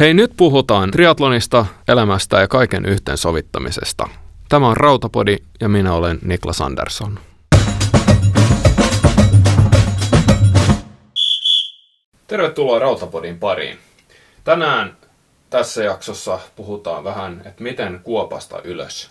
Hei, nyt puhutaan triatlonista, elämästä ja kaiken yhteensovittamisesta. Tämä on Rautapodi ja minä olen Niklas Andersson. Tervetuloa Rautapodin pariin. Tänään tässä jaksossa puhutaan vähän, että miten kuopasta ylös.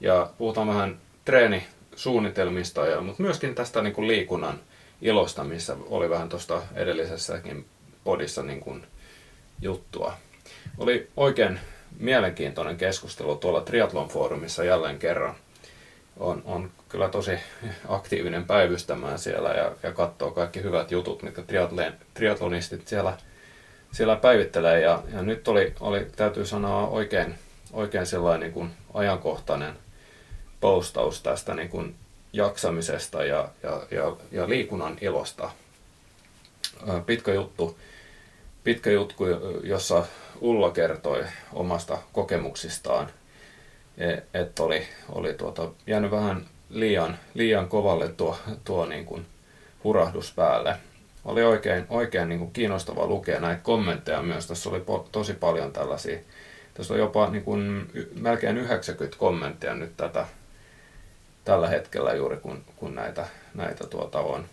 Ja puhutaan vähän treenisuunnitelmista, ja, mutta myöskin tästä niin kuin liikunnan ilosta, missä oli vähän tuosta edellisessäkin podissa niin kuin juttua. Oli oikein mielenkiintoinen keskustelu tuolla Triathlon foorumissa jälleen kerran. On, on kyllä tosi aktiivinen päivystämään siellä ja, ja katsoo kaikki hyvät jutut, mitkä triatlonistit siellä, siellä päivittelee. Ja, ja nyt oli, oli, täytyy sanoa, oikein, oikein sellainen niin kuin ajankohtainen postaus tästä niin kuin jaksamisesta ja, ja, ja, ja liikunnan ilosta. Pitkä juttu, pitkä juttu, jossa Ulla kertoi omasta kokemuksistaan, e, että oli, oli tuota, jäänyt vähän liian, liian kovalle tuo, tuo niin kuin hurahdus päälle. Oli oikein, oikein niin kuin kiinnostavaa lukea näitä kommentteja myös. Tässä oli po, tosi paljon tällaisia. Tässä on jopa niin kuin, melkein 90 kommenttia nyt tätä, tällä hetkellä juuri kun, kun näitä, näitä tuota on,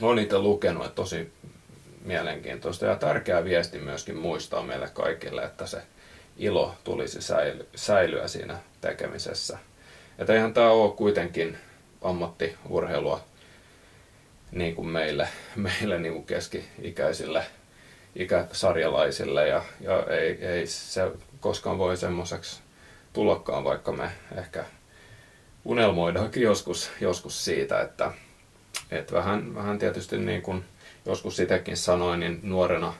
on itse lukenut. Että tosi mielenkiintoista ja tärkeä viesti myöskin muistaa meille kaikille, että se ilo tulisi säily, säilyä siinä tekemisessä. Että eihän tämä ole kuitenkin ammattiurheilua niin kuin meille, meille niin kuin keski-ikäisille ikäsarjalaisille ja, ja ei, ei se koskaan voi semmoiseksi tullakaan, vaikka me ehkä unelmoidaankin joskus, joskus siitä, että, että vähän, vähän tietysti niin kuin joskus sitäkin sanoin, niin nuorena,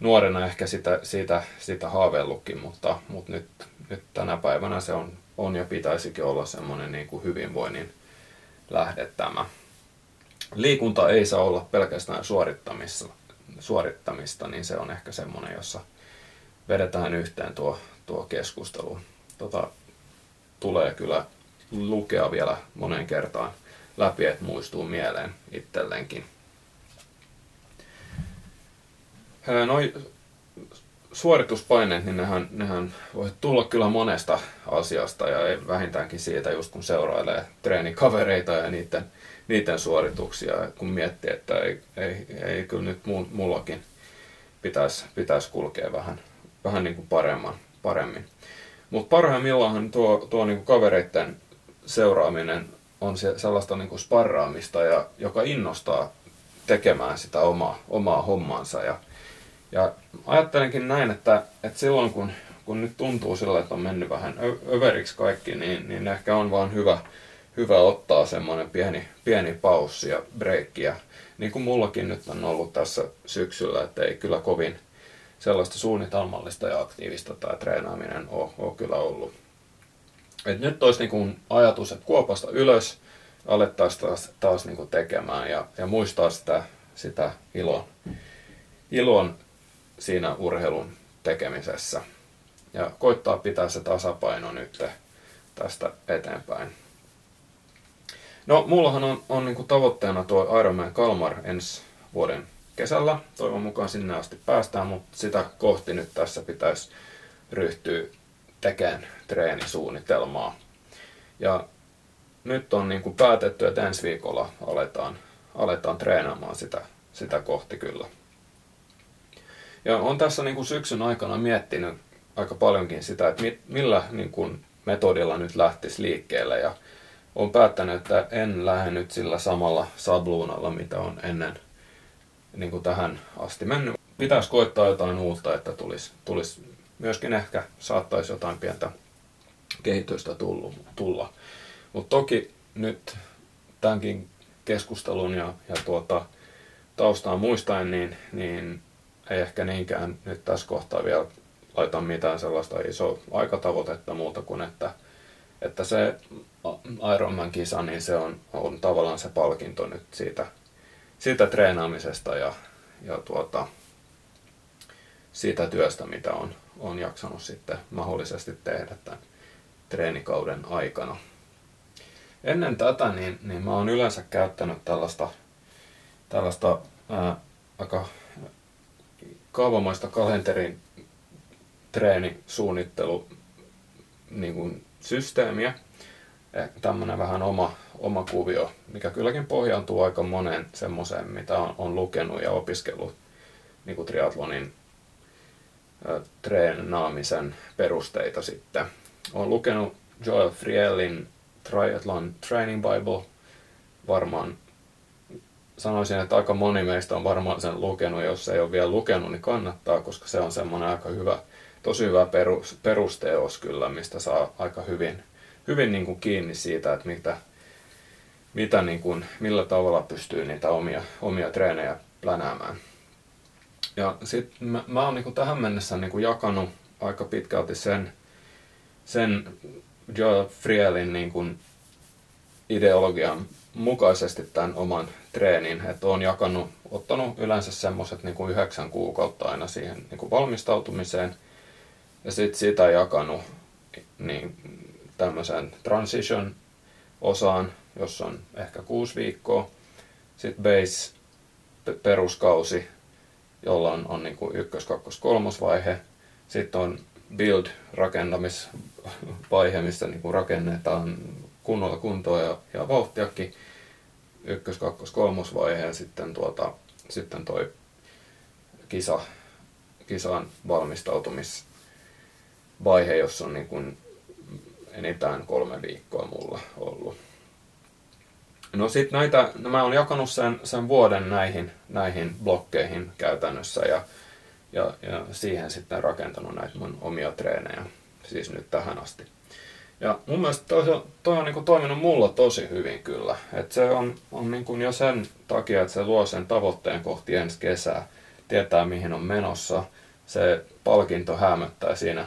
nuorena ehkä sitä, siitä, sitä haaveillutkin, mutta, mutta nyt, nyt tänä päivänä se on, on ja pitäisikin olla semmoinen niin kuin hyvinvoinnin lähde tämä. Liikunta ei saa olla pelkästään suorittamista, suorittamista niin se on ehkä semmoinen, jossa vedetään yhteen tuo, tuo keskustelu. Tota, tulee kyllä lukea vielä monen kertaan läpi, että muistuu mieleen itselleenkin. Noi suorituspaineet, niin nehän, nehän voi tulla kyllä monesta asiasta ja vähintäänkin siitä just kun seurailee treenikavereita ja niiden, niiden suorituksia, kun miettii, että ei, ei, ei kyllä nyt mullakin pitäisi, pitäisi kulkea vähän, vähän niin kuin paremman, paremmin. Mutta parhaimmillaan tuo, tuo niin kuin kavereiden seuraaminen on se, sellaista niin kuin sparraamista, ja, joka innostaa tekemään sitä omaa, omaa hommansa. Ja, ja ajattelenkin näin, että, että silloin kun, kun nyt tuntuu sillä, että on mennyt vähän överiksi kaikki, niin, niin ehkä on vaan hyvä, hyvä ottaa semmoinen pieni, pieni paussi ja breikki. Ja niin kuin mullakin nyt on ollut tässä syksyllä, että ei kyllä kovin sellaista suunnitelmallista ja aktiivista tämä treenaaminen ole, ole kyllä ollut. Et nyt olisi niin kuin ajatus, että kuopasta ylös alettaisiin taas, taas niin kuin tekemään ja, ja muistaa sitä, sitä ilon, ilon siinä urheilun tekemisessä. Ja koittaa pitää se tasapaino nyt tästä eteenpäin. No, mullahan on, on niin tavoitteena tuo Ironman Kalmar ensi vuoden kesällä. Toivon mukaan sinne asti päästään, mutta sitä kohti nyt tässä pitäisi ryhtyä tekemään treenisuunnitelmaa. Ja nyt on niin kuin päätetty, että ensi viikolla aletaan, aletaan treenaamaan sitä, sitä kohti kyllä. Ja on tässä niin kuin syksyn aikana miettinyt aika paljonkin sitä, että millä niin kuin metodilla nyt lähtisi liikkeelle. Ja olen päättänyt, että en lähde nyt sillä samalla sabluunalla, mitä on ennen niin kuin tähän asti mennyt. Pitäisi koittaa jotain uutta, että tulisi, tulisi myöskin ehkä saattaisi jotain pientä kehitystä tullu, tulla. Mutta toki nyt tämänkin keskustelun ja, ja tuota, taustaa muistaen, niin, niin ei ehkä niinkään nyt tässä kohtaa vielä laita mitään sellaista isoa aikatavoitetta muuta kuin, että, että se Ironman-kisa, niin se on, on tavallaan se palkinto nyt siitä, siitä treenaamisesta ja, ja tuota, siitä työstä, mitä on, on jaksanut sitten mahdollisesti tehdä tämän treenikauden aikana. Ennen tätä niin, niin mä oon yleensä käyttänyt tällaista, tällaista ää, aika kaavamaista kalenterin treenisuunnittelu niin kuin systeemiä. Tämmöinen vähän oma, oma kuvio, mikä kylläkin pohjaantuu aika moneen semmoiseen, mitä on, on lukenut ja opiskellut niin kuin triatlonin treenaamisen perusteita sitten. Olen lukenut Joel Frielin Triathlon Training Bible. Varmaan sanoisin, että aika moni meistä on varmaan sen lukenut. Jos ei ole vielä lukenut, niin kannattaa, koska se on semmoinen aika hyvä, tosi hyvä perus, perusteos kyllä, mistä saa aika hyvin, hyvin niin kuin kiinni siitä, että mitä, mitä niin kuin, millä tavalla pystyy niitä omia, omia treenejä plänäämään. Ja sitten mä, mä oon niin tähän mennessä niin kuin jakanut aika pitkälti sen, sen Joel Frielin niin kuin ideologian mukaisesti tämän oman treenin, että on jakanut, ottanut yleensä semmoiset niin kuin yhdeksän kuukautta aina siihen niin kuin valmistautumiseen. Ja sitten sitä jakanut niin tämmöiseen transition osaan, jossa on ehkä kuusi viikkoa, sitten base peruskausi, jolla on, on niin kuin ykkös, kakkos, kolmosvaihe, sitten on build rakentamisvaihe, missä niin kuin rakennetaan kunnolla kuntoa ja, ja vauhtiakin. Ykkös, kakkos, kolmosvaihe ja sitten, tuota, sitten toi kisa, kisaan valmistautumisvaihe, jossa on niin kuin enintään kolme viikkoa mulla ollut. No sitten näitä, no mä oon jakanut sen, sen vuoden näihin, näihin blokkeihin käytännössä ja ja, ja siihen sitten rakentanut näitä mun omia treenejä, siis nyt tähän asti. Ja mun mielestä toi, toi on niinku toiminut mulla tosi hyvin kyllä. Et se on, on niinku jo sen takia, että se luo sen tavoitteen kohti ensi kesää, tietää mihin on menossa. Se palkinto hämöttää siinä,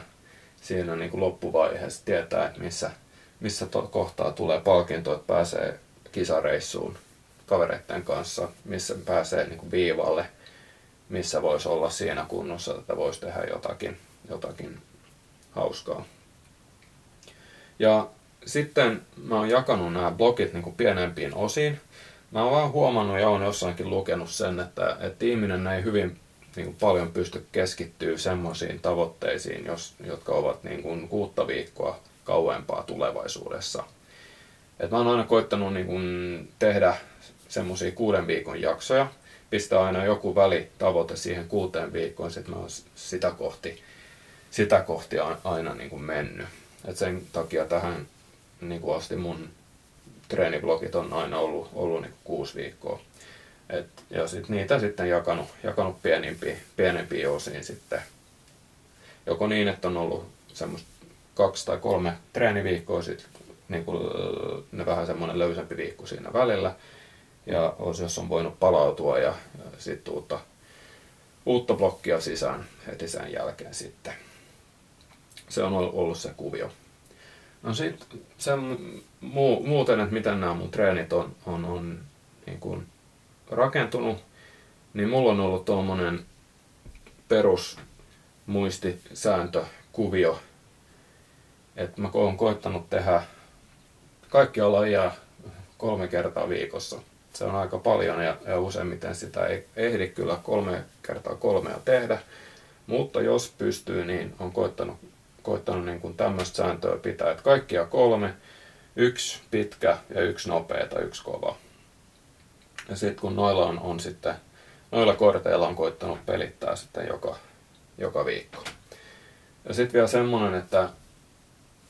siinä niinku loppuvaiheessa, tietää, että missä, missä to, kohtaa tulee palkinto, että pääsee kisareissuun kavereiden kanssa, missä pääsee niinku viivalle – missä voisi olla siinä kunnossa, että voisi tehdä jotakin, jotakin hauskaa. Ja sitten mä oon jakanut nämä blogit niin kuin pienempiin osiin. Mä oon vaan huomannut ja oon jossainkin lukenut sen, että, että ihminen ei hyvin niin kuin paljon pysty keskittyä semmoisiin tavoitteisiin, jos, jotka ovat niin kuin kuutta viikkoa kauempaa tulevaisuudessa. Et mä oon aina koittanut niin kuin tehdä semmoisia kuuden viikon jaksoja, pistää aina joku välitavoite siihen kuuteen viikkoon, sitten mä oon sitä kohti, sitä kohti aina niin kuin mennyt. Et sen takia tähän niin kuin asti mun treeniblogit on aina ollut, ollut niin kuusi viikkoa. Et, ja sit niitä sitten jakanut, jakanut pienimpiin, pienempiin osiin sitten. Joko niin, että on ollut semmoista kaksi tai kolme treeniviikkoa, sitten niin kuin, ne vähän semmoinen löysempi viikko siinä välillä ja jos on voinut palautua ja, ja sitten uutta, uutta blokkia sisään heti sen jälkeen sitten. Se on ollut se kuvio. No sitten sen muu, muuten, että miten nämä mun treenit on, on, on niin kuin rakentunut, niin mulla on ollut tuommoinen perus muistisääntökuvio, että mä oon koittanut tehdä kaikkia lajia kolme kertaa viikossa – se on aika paljon ja, ja useimmiten sitä ei ehdi kyllä kolme kertaa kolmea tehdä. Mutta jos pystyy, niin on koittanut, koittanut niin kuin tämmöistä sääntöä pitää, että kaikkia kolme, yksi pitkä ja yksi nopea tai yksi kova. Ja sitten kun noilla on, on sitten, noilla korteilla on koittanut pelittää sitten joka, joka viikko. Ja sitten vielä semmoinen, että,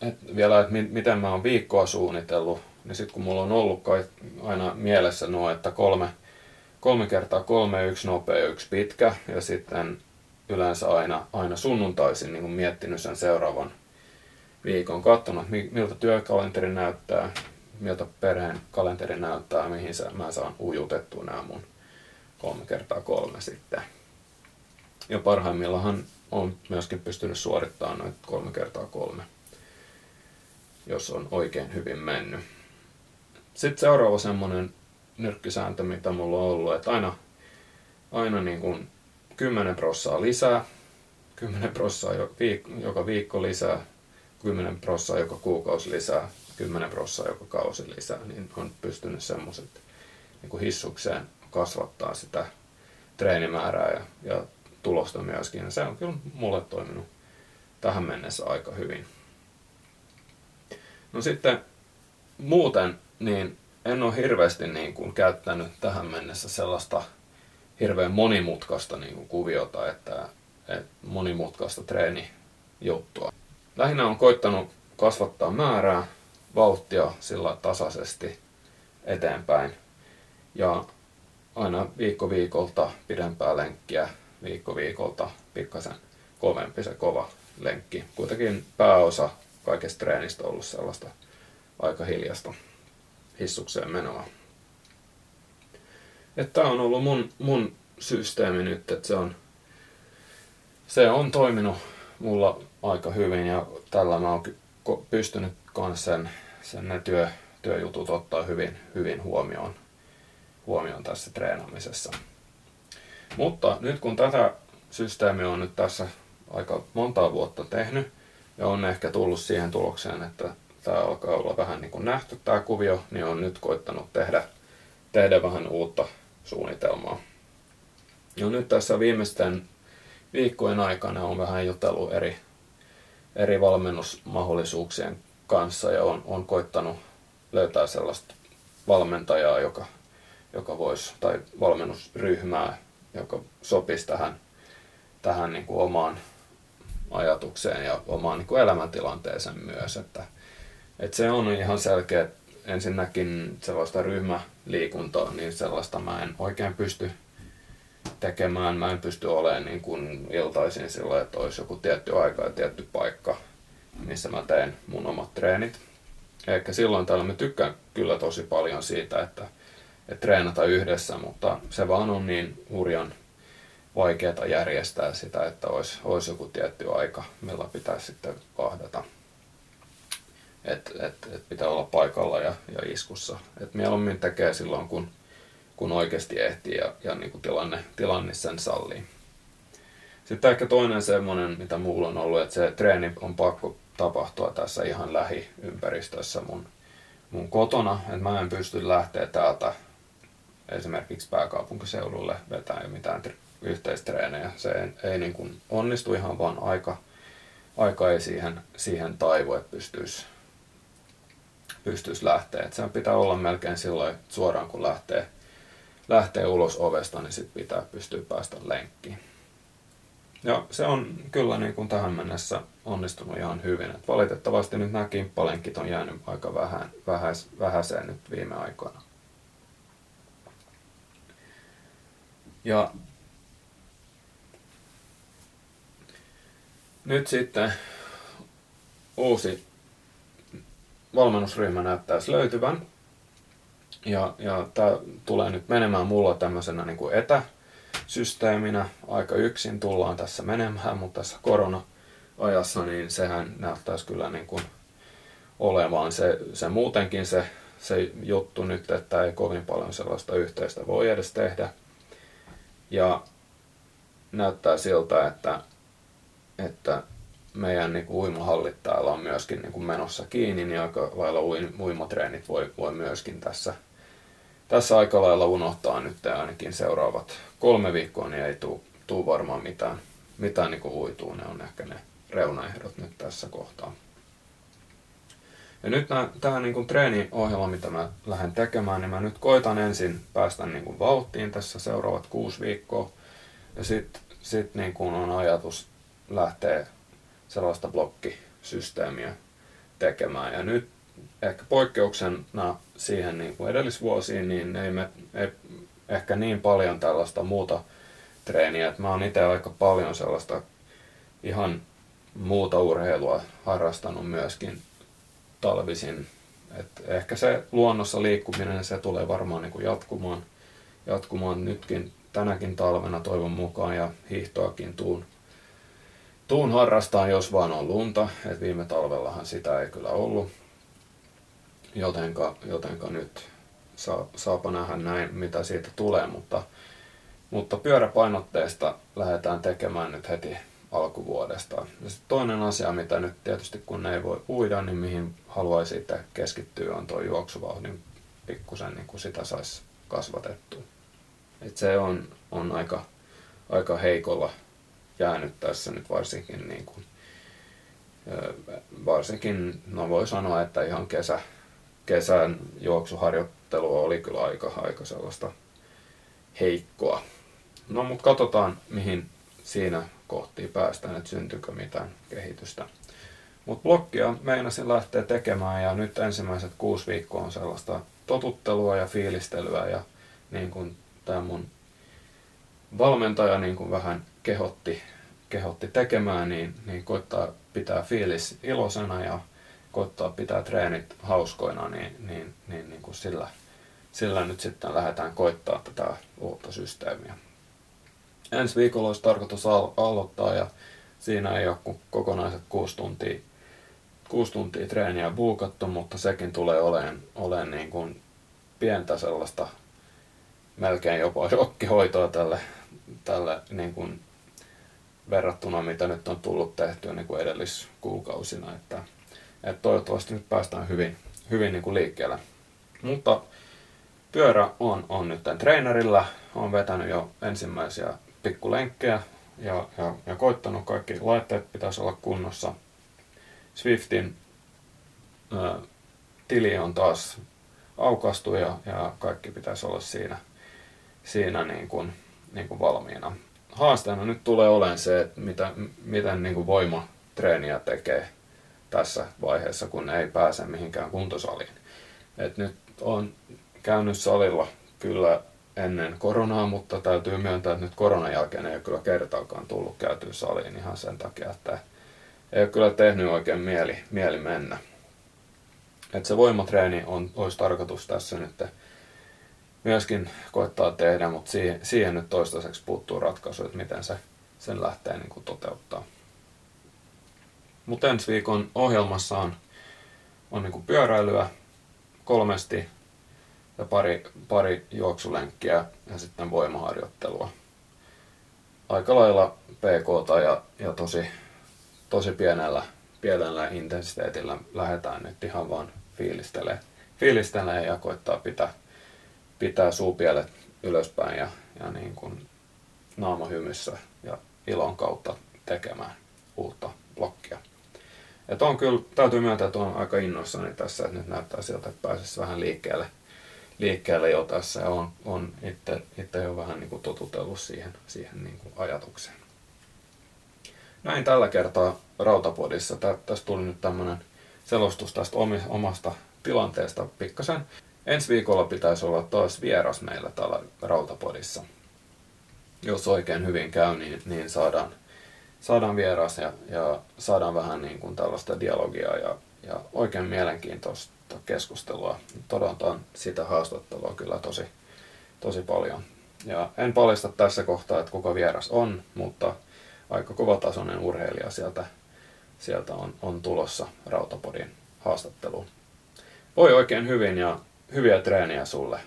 että vielä, että miten mä oon viikkoa suunnitellut, niin sitten kun mulla on ollut kai aina mielessä nuo, että kolme, kolme kertaa kolme, yksi nopea, yksi pitkä, ja sitten yleensä aina, aina sunnuntaisin niin kuin miettinyt sen seuraavan viikon, katsonut, miltä työkalenteri näyttää, miltä perheen kalenteri näyttää, mihin mä saan ujutettua nämä mun kolme kertaa kolme sitten. Ja parhaimmillaan on myöskin pystynyt suorittamaan noin kolme kertaa kolme, jos on oikein hyvin mennyt. Sitten seuraava semmoinen nyrkkisääntö, mitä mulla on ollut, että aina, aina niin kuin 10 prossaa lisää, 10 prossaa joka viikko lisää, 10 prossaa joka kuukausi lisää, 10 prossaa joka kausi lisää, niin on pystynyt semmoiset niin hissukseen kasvattaa sitä treenimäärää ja, ja tulosta myöskin. Se on kyllä mulle toiminut tähän mennessä aika hyvin. No sitten muuten, niin en ole hirveästi niin kuin käyttänyt tähän mennessä sellaista hirveän monimutkaista niin kuin kuviota, että, että monimutkaista treenijuttua. Lähinnä on koittanut kasvattaa määrää, vauhtia sillä tasaisesti eteenpäin. Ja aina viikko viikolta pidempää lenkkiä, viikko viikolta pikkasen kovempi se kova lenkki. Kuitenkin pääosa kaikesta treenistä on ollut sellaista aika hiljasta hissukseen menoa. Tämä on ollut mun, mun systeemi nyt, että se on, se on toiminut mulla aika hyvin ja tällä mä oon pystynyt myös sen, sen ne työ, työjutut ottaa hyvin, hyvin huomioon, huomioon tässä treenaamisessa. Mutta nyt kun tätä systeemiä on nyt tässä aika montaa vuotta tehnyt ja on ehkä tullut siihen tulokseen, että tämä alkaa olla vähän niin kuin nähty tämä kuvio, niin on nyt koittanut tehdä, tehdä vähän uutta suunnitelmaa. Ja nyt tässä viimeisten viikkojen aikana on vähän jutellut eri, eri valmennusmahdollisuuksien kanssa ja on, on koittanut löytää sellaista valmentajaa, joka, joka voisi, tai valmennusryhmää, joka sopisi tähän, tähän niin kuin omaan ajatukseen ja omaan niin kuin elämäntilanteeseen myös. Että, että se on ihan selkeä, ensinnäkin sellaista ryhmäliikuntaa, niin sellaista mä en oikein pysty tekemään. Mä en pysty olemaan niin kuin iltaisin sillä, että olisi joku tietty aika ja tietty paikka, missä mä teen mun omat treenit. Eikä silloin täällä mä tykkään kyllä tosi paljon siitä, että, että treenata yhdessä, mutta se vaan on niin hurjan vaikeaa järjestää sitä, että olisi, olisi joku tietty aika, millä pitäisi sitten vahdata. Että et, et pitää olla paikalla ja, ja iskussa. Et mieluummin tekee silloin, kun, kun oikeasti ehtii ja, ja niin kuin tilanne, tilanne sen sallii. Sitten ehkä toinen semmoinen, mitä mulla on ollut, että se treeni on pakko tapahtua tässä ihan lähiympäristössä mun, mun kotona. Että mä en pysty lähteä täältä esimerkiksi pääkaupunkiseudulle vetämään mitään yhteistreenejä. Se ei, ei niin kuin onnistu ihan vaan aika, aika ei siihen, siihen taivu, että pystyisi, pystyisi lähteä. Et sen pitää olla melkein silloin, suoraan kun lähtee, lähtee ulos ovesta, niin sit pitää pystyä päästä lenkkiin. Ja se on kyllä niin kuin tähän mennessä onnistunut ihan hyvin. Et valitettavasti nyt nämä kimppalenkit on jäänyt aika vähän, vähäis, vähäiseen nyt viime aikoina. Ja nyt sitten uusi valmennusryhmä näyttäisi löytyvän. Ja, ja tämä tulee nyt menemään mulla tämmöisenä niin kuin etäsysteeminä. Aika yksin tullaan tässä menemään, mutta tässä korona-ajassa niin sehän näyttäisi kyllä niin kuin olemaan se, se muutenkin se, se juttu nyt, että ei kovin paljon sellaista yhteistä voi edes tehdä. Ja näyttää siltä, että että meidän niin kuin uimahallit täällä on myöskin niin kuin menossa kiinni, niin aika lailla uimatreenit voi, voi myöskin tässä, tässä aika lailla unohtaa nyt ainakin seuraavat kolme viikkoa, niin ei tule varmaan mitään, mitään niin kuin uituu. Ne on ehkä ne reunaehdot nyt tässä kohtaa. Ja nyt tämä niin kuin treeniohjelma, mitä mä lähden tekemään, niin mä nyt koitan ensin päästä niin kuin vauhtiin tässä seuraavat kuusi viikkoa. Ja sitten sit niin on ajatus lähtee sellaista blokkisysteemiä tekemään. Ja nyt ehkä poikkeuksena siihen niin kuin edellisvuosiin, niin ei, me, ei ehkä niin paljon tällaista muuta treeniä. että mä oon itse aika paljon sellaista ihan muuta urheilua harrastanut myöskin talvisin. Et ehkä se luonnossa liikkuminen, se tulee varmaan niin kuin jatkumaan, jatkumaan nytkin tänäkin talvena toivon mukaan ja hiihtoakin tuun tuun harrastaan, jos vaan on lunta. Et viime talvellahan sitä ei kyllä ollut. Jotenka, jotenka nyt saa, saapa nähdä näin, mitä siitä tulee, mutta, mutta pyöräpainotteesta lähdetään tekemään nyt heti alkuvuodesta. Ja toinen asia, mitä nyt tietysti kun ei voi uida, niin mihin haluaisi itse keskittyä, on tuo juoksuvauhdin pikkusen, niin kuin sitä saisi kasvatettua. Et se on, on aika, aika heikolla jäänyt tässä nyt varsinkin niin kuin, varsinkin, no voi sanoa, että ihan kesä, kesän juoksuharjoittelu oli kyllä aika, aika sellaista heikkoa. No mutta katsotaan, mihin siinä kohti päästään, että syntyykö mitään kehitystä. Mutta blokkia meinasin lähteä tekemään ja nyt ensimmäiset kuusi viikkoa on sellaista totuttelua ja fiilistelyä ja niin kuin tämä mun valmentaja niin kuin vähän kehotti, kehotti tekemään, niin, niin koittaa pitää fiilis ilosena ja koittaa pitää treenit hauskoina, niin, niin, niin, niin kuin sillä, sillä nyt sitten lähdetään koittaa tätä uutta systeemiä. Ensi viikolla olisi tarkoitus aloittaa ja siinä ei ole kokonaiset kuusi tuntia, kuusi tuntia treeniä buukattu, mutta sekin tulee olemaan, olemaan niin kuin pientä sellaista melkein jopa shokkihoitoa tälle, tälle niin kuin verrattuna mitä nyt on tullut tehtyä niin kuin edelliskuukausina. Että, että toivottavasti nyt päästään hyvin, hyvin niin kuin liikkeelle. Mutta pyörä on, on nyt treenerillä, on vetänyt jo ensimmäisiä pikkulenkkejä ja, ja, ja koittanut kaikki laitteet pitäisi olla kunnossa. Swiftin ää, tili on taas aukastu ja, ja kaikki pitäisi olla siinä, siinä niin kuin, niin kuin valmiina. Haasteena nyt tulee olemaan se, että mitä, miten niin kuin voimatreeniä tekee tässä vaiheessa, kun ei pääse mihinkään kuntosaliin. Et nyt on käynyt salilla kyllä ennen koronaa, mutta täytyy myöntää, että nyt koronan jälkeen ei ole kyllä kertaakaan tullut käytyä saliin ihan sen takia, että ei ole kyllä tehnyt oikein mieli, mieli mennä. Et se voimatreeni on, olisi tarkoitus tässä nyt myöskin koittaa tehdä, mutta siihen, siihen nyt toistaiseksi puuttuu ratkaisu, että miten se sen lähtee niin kuin toteuttaa. Mutta ensi viikon ohjelmassa on, on niin kuin pyöräilyä kolmesti ja pari, pari juoksulenkkiä ja sitten voimaharjoittelua. Aika lailla pk ja, ja tosi, tosi pienellä, pienellä intensiteetillä lähdetään nyt ihan vaan fiilistelee, fiilistelee ja koittaa pitää, pitää suupielet ylöspäin ja, ja niin kuin naama hymyssä ja ilon kautta tekemään uutta blokkia. Et on kyllä, täytyy myöntää, että on aika innoissani tässä, että nyt näyttää siltä, että pääsisi vähän liikkeelle, liikkeelle jo tässä ja on, on itse, itse jo vähän niin kuin totutellut siihen, siihen niin kuin ajatukseen. Näin tällä kertaa Rautapodissa. Tästä tuli nyt tämmöinen selostus tästä omasta tilanteesta pikkasen. Ensi viikolla pitäisi olla taas vieras meillä täällä Rautapodissa. Jos oikein hyvin käy, niin, niin saadaan, saadaan vieras ja, ja saadaan vähän niin kuin tällaista dialogia ja, ja oikein mielenkiintoista keskustelua. Todotaan sitä haastattelua kyllä tosi, tosi paljon. Ja en paljasta tässä kohtaa, että kuka vieras on, mutta aika kovatasoinen urheilija sieltä, sieltä on, on tulossa Rautapodin haastatteluun. Voi oikein hyvin ja hyviä treeniä sulle.